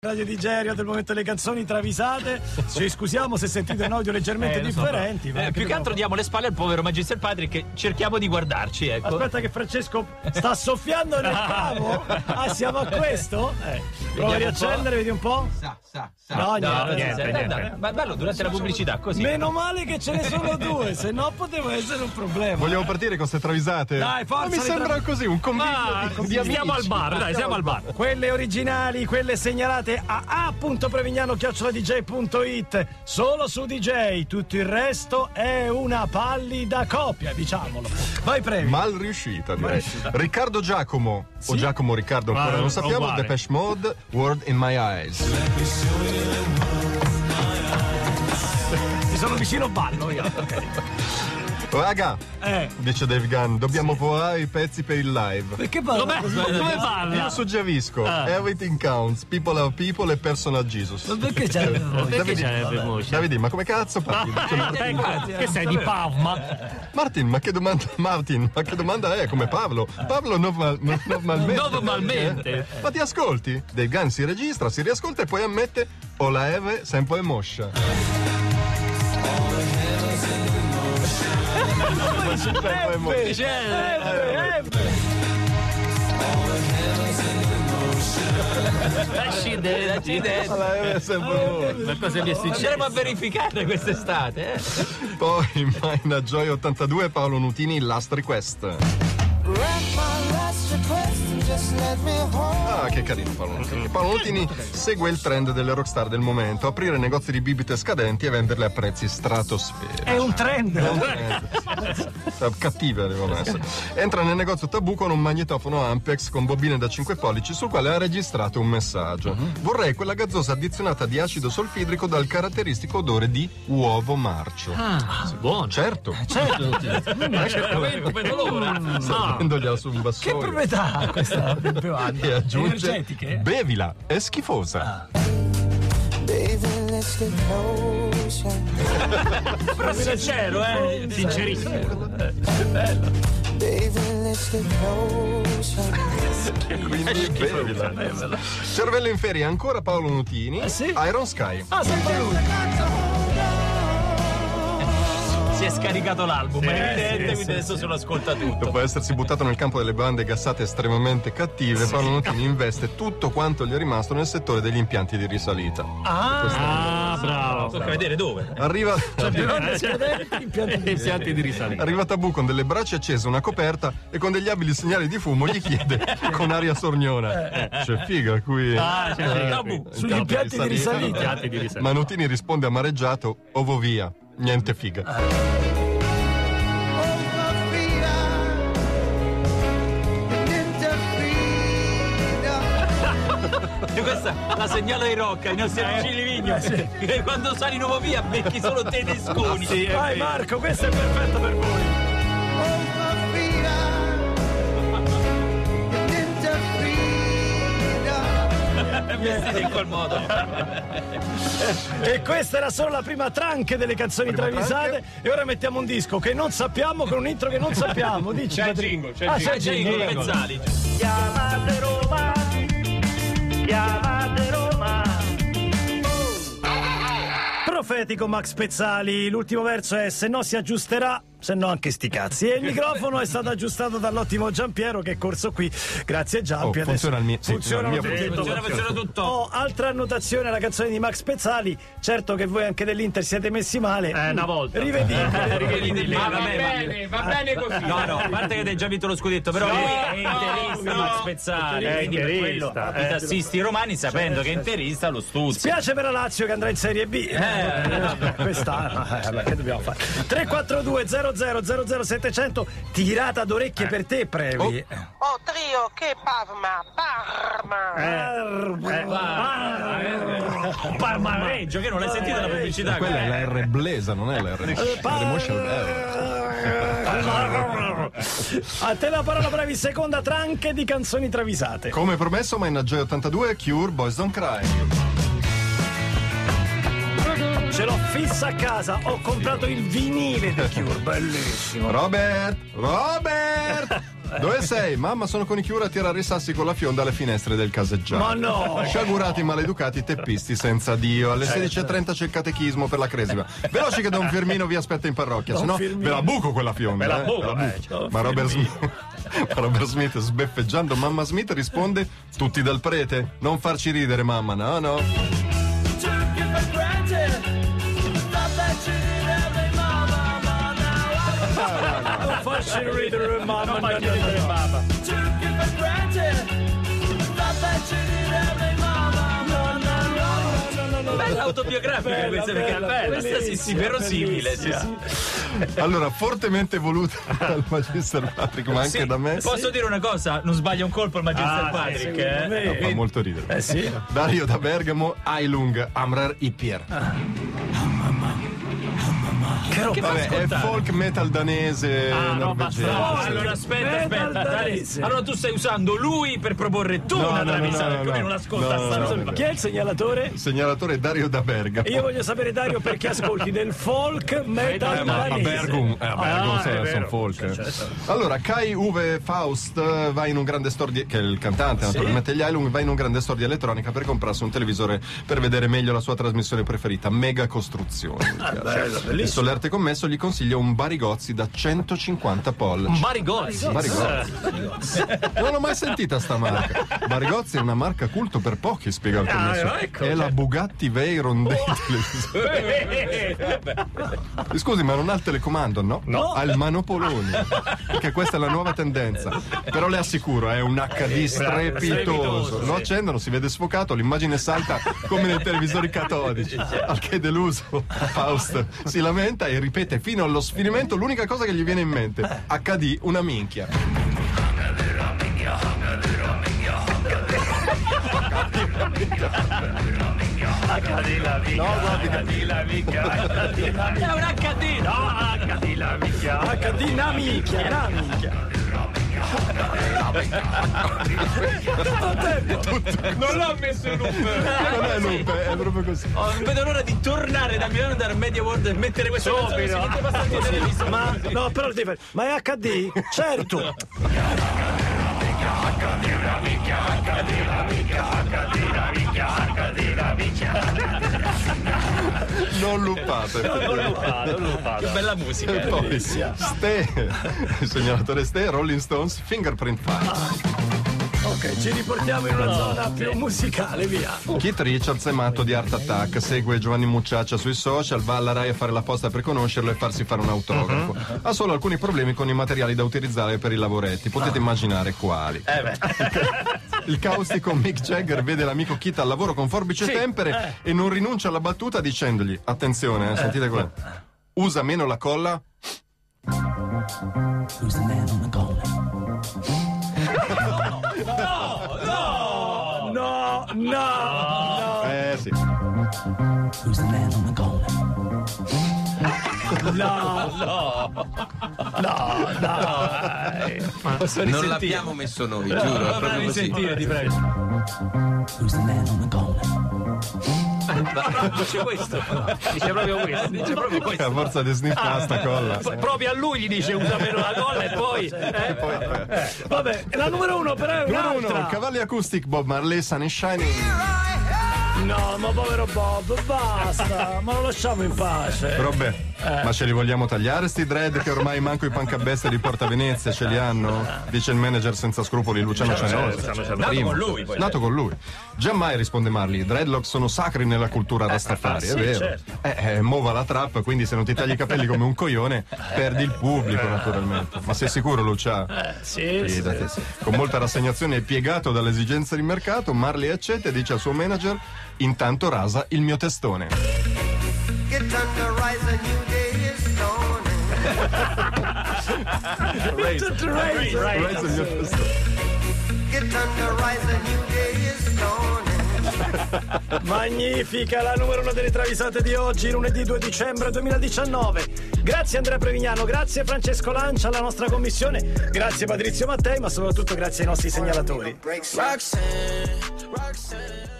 Radio DJ Aereo del momento delle canzoni travisate. Ci scusiamo se sentite un audio leggermente Eh, so, differenti. ma Eh, più che altro diamo le spalle al povero Magister Patrick che cerchiamo di guardarci, ecco. Aspetta che Francesco sta soffiando nel cavo. Ah, siamo a questo? Eh. Prova a riaccendere, vedi un po'. Sa, sa, sa. No, No, niente. niente, niente. Dai, Ma bello durante la pubblicità, così. Meno male che ce ne sono due, se no poteva essere un problema. Vogliamo partire con queste travisate? Dai, forza, Ma mi sembra tra- così, un convito Ma di, di al bar, dai, siamo al bar. Quelle originali, quelle segnalate a a.prevignano-dj.it solo su DJ, tutto il resto è una pallida copia, diciamolo. Vai Previ. Mal riuscita, direi. Riccardo Giacomo, o Giacomo Riccardo, ancora Ma, non sappiamo. uguale. Depeche Mode, Word in My Eyes. Ti sono vicino ballo io. Ok. Raga, Eh, dice Dave Gunn, dobbiamo provare i pezzi per il live. perché Com'è? così? Come Io parla? suggerisco Everything Counts, People are People e Personal Jesus. Ma perché c'è Perché Davide- voce? Davide, ma come cazzo parli? Cioè, Ecco, che sei di Pavma? Martin, ma che domanda Martin, ma che domanda è? Come Paolo? Paolo normal- normalmente. Normalmente. Eh? Ma ti ascolti? Dave Gunn si registra, si riascolta e poi ammette o la Eve sempre moscia. Sempre moscia. Eh, Accidenti, accidenti. La Eve è sempre moscia. Ma cosa mi è Andremo successo? a verificare quest'estate, eh. Poi Mina Joy 82 Paolo Nutini Last Request. Ah, che carino Paolo Nutini. Paolo Nutini segue il trend delle rockstar del momento, aprire negozi di bibite scadenti e venderle a prezzi stratosferici. È un trend. Eh, Cattive devono essere. Entra nel negozio Tabù con un magnetofono Ampex con bobine da 5 pollici sul quale ha registrato un messaggio. Vorrei quella gazzosa addizionata di acido solfidrico dal caratteristico odore di uovo marcio. Ah, buono. Certo. Certo. Certamente. Ah, Prendogliela su un Che vassoio. proprietà ha E aggiunge Energetiche? Bevila, è schifosa. Però sincero, eh. sincerissimo. Quindi bevila. Cervello in ferie ancora Paolo Nutini. sì? Iron Sky. Ah, sempre lui. È scaricato l'album, è evidente, sì, quindi sì, adesso se lo ascolta tutto. Dopo essersi buttato nel campo delle bande gassate estremamente cattive, Paolo Nutini investe tutto quanto gli è rimasto nel settore degli impianti di risalita. Ah, bravo. Tocca vedere dove. Arriva, Bevande scadenti, impianti di- risalita. arriva Tabù con delle braccia accese, una coperta e con degli abili segnali di fumo gli chiede con aria sorniona. C'è figa qui. Ah, c'è figa Tabù. Sugli impianti di risalita. Ma Nutini risponde amareggiato, ovo via, niente figa. E questa la segnala di Rocca, i nostri amici di Vigno. Che quando sali nuovo via becchi solo tedesconi. Vai Marco, questo è perfetto per voi. Vestiti in quel modo. E questa era solo la prima tranche delle canzoni Prima travisate. E ora mettiamo un disco che non sappiamo con un intro che non sappiamo. Dici, C'è il Patrick. jingle, c'è il Ah, jingle. c'è jingle. Jingle Pezzali. Chiamate Roma, chiamate Roma. Profetico Max Pezzali, l'ultimo verso è se no si aggiusterà, se no anche sti cazzi. E il microfono è stato aggiustato dall'ottimo Giampiero che è corso qui. Grazie Giampi. Oh, funziona il mio- sì, funziona il mio tutto. progetto. Funziona, funziona tutto. Oh, altra annotazione alla canzone di Max Pezzali. Certo che voi anche dell'Inter siete messi male. Eh, una volta. Rivedete. Rivedete lì, Ma va va bene. va bene così. No, no, a parte che hai già vinto lo scudetto, però lui è interista, no. Max Pezzali. È quindi per quello interista, I eh. tassisti romani, sapendo che è interista, lo stuzza. Spiace per la Lazio che andrà in Serie B. Eh, quest'anno, eh, vabbè, che dobbiamo fare? 342 00 700 tirata d'orecchie per te, Previ. Oh trio, che Parma, Parma. Parmareggio, che non l'hai sentita la pubblicità? Quella è la R blesa, non è la R. La remoscia A te la parola brevi, seconda tranche di canzoni travisate. Come promesso, Mina Joy 82 Cure Boys Don't Cry. Ce l'ho fissa a casa, ho comprato il vinile di Cure, bellissimo. Robert! Robert! Dove sei? Mamma, sono con i chiura a tirare i sassi con la fionda alle finestre del caseggiato. Ma no! Sciagurati maleducati teppisti senza Dio. Alle 16.30 c'è il catechismo per la cresima. Veloci che Don Firmino vi aspetta in parrocchia, se no ve la buco quella fionda. Ve la eh, buco, ve eh, buco. certo. Ma Robert Smith, ma Robert Smith sbeffeggiando mamma Smith risponde tutti dal prete. Non farci ridere mamma, no no. Non farci ridere, mamma. Non no, no, no. mamma. Bella autobiografica Bella, questa, bella, perché questa sì, sì, verosimile. Sì, bellissima. sì. Allora, fortemente voluta dal Magister Patrick, ma anche da me. Posso dire una cosa? Non sbaglia un colpo il Magister Ah, Patrick. eh? me. Fa molto ridere. Eh. Dario da Bergamo, Ailung, Amrar Ipier. Che roba. Vabbè, è folk metal danese Ah, no, basta. Allora aspetta, Metal aspetta. dai. danese. Allora tu stai usando lui per proporre tu No, una no, no, travisata, no, perché no, lui no. non ascolta No, sta no, roba. no, Chi è il segnalatore? Segnalatore Dario da Bergamo. Io voglio sapere, Dario, perché ascolti del folk metal Eh, ma a danese. Bergum, eh, a Bergum Ah, sono, è vero. folk. Allora, Kai Uwe Faust eh, va in un grande store di, che è il cantante, naturalmente gli Ailung, va in un grande store di elettronica per comprarsi un televisore per vedere meglio la sua trasmissione preferita, Mega Costruzioni. Ah, bello, Il bellissimo. solerte commesso gli consiglia un Barigozzi da 150 pollici. Barigozzi. Barigozzi. Non l'ho mai sentita sta marca. Barigozzi è una marca culto per pochi, spiega il commesso. Ah, ecco, è la Bugatti Veyron dei televisori. Scusi, ma non ha il telecomando, no? No. Ha il manopoloni. Perché questa è la nuova tendenza. Però le assicuro, è un HD strepitoso. Lo accendono, si vede sfocato, l'immagine salta come nei televisori catodici. Al che deluso, Faust si lamenta e ripete fino allo sfinimento l'unica cosa che gli viene in mente. HD, una minchia. È un HD. No, HD la minchia, la minchia. Tutto il tempo. Non l'ho messo in loop. Non è loop, è proprio così. Oh, non vedo l'ora di tornare da Milano andare a Media World e mettere questa canzone che si mette abbastanza in televisione. Ma no, però devi fare. Ma è HD? Certo. Non loopate. Che bella musica. E poi Ste, il segnalatore Ste, Rolling Stones, Fingerprint File. Ok, ci riportiamo in una zona più musicale, via. Keith Richards è matto di Art Attack, segue Giovanni Mucciaccia sui social, va alla Rai a fare la posta per conoscerlo e farsi fare un autografo. Ha solo alcuni problemi con i materiali da utilizzare per i lavoretti, potete immaginare quali. Il caustico Mick Jagger vede l'amico Keith al lavoro con forbice e tempere e non rinuncia alla battuta dicendogli, attenzione, eh, sentite qua, usa meno la colla No, no, no. Eh sì. No, dai. Non l'abbiamo messo noi, giuro. è proprio così. sentire, ti prego. Dice questo. Dice proprio questo. Dice proprio A questo. forza di sniffare sta colla. Proprio a lui gli dice usa meno la colla e poi. eh? Vabbè, la numero uno però è Numero uno, un'altra. cavalli acoustic Bob Marley, Sun is Shining. No, ma povero Bob, basta. ma lo lasciamo in pace. Robè, ma ce li vogliamo tagliare sti dread che ormai manco i pancabeste di Porta Venezia ce li hanno? Dice il manager senza scrupoli Luciano Cianosi. Nato con lui, poi. Nato con lui. Giammai risponde Marley, i dreadlock sono sacri nella cultura rastafari, è vero. certo. Eh, eh, mova la trap, quindi se non ti tagli i capelli come un coglione, perdi il pubblico naturalmente. Ma sei sicuro Lucia? Sì, sì, Fidati. sì. Con molta rassegnazione e piegato dalle esigenze di mercato, Marley accetta e dice al suo manager: Intanto rasa il mio testone. Get under, rise, a new day is dawning. Rasa il mio testone. Get under, rise, a new day is dawning. Magnifica la numero uno delle travisate di oggi, lunedì 2 dicembre 2019. Grazie Andrea Prevignano, grazie Francesco Lancia, alla nostra commissione, grazie Patrizio Mattei, ma soprattutto grazie ai nostri segnalatori. Roxanne, Roxanne.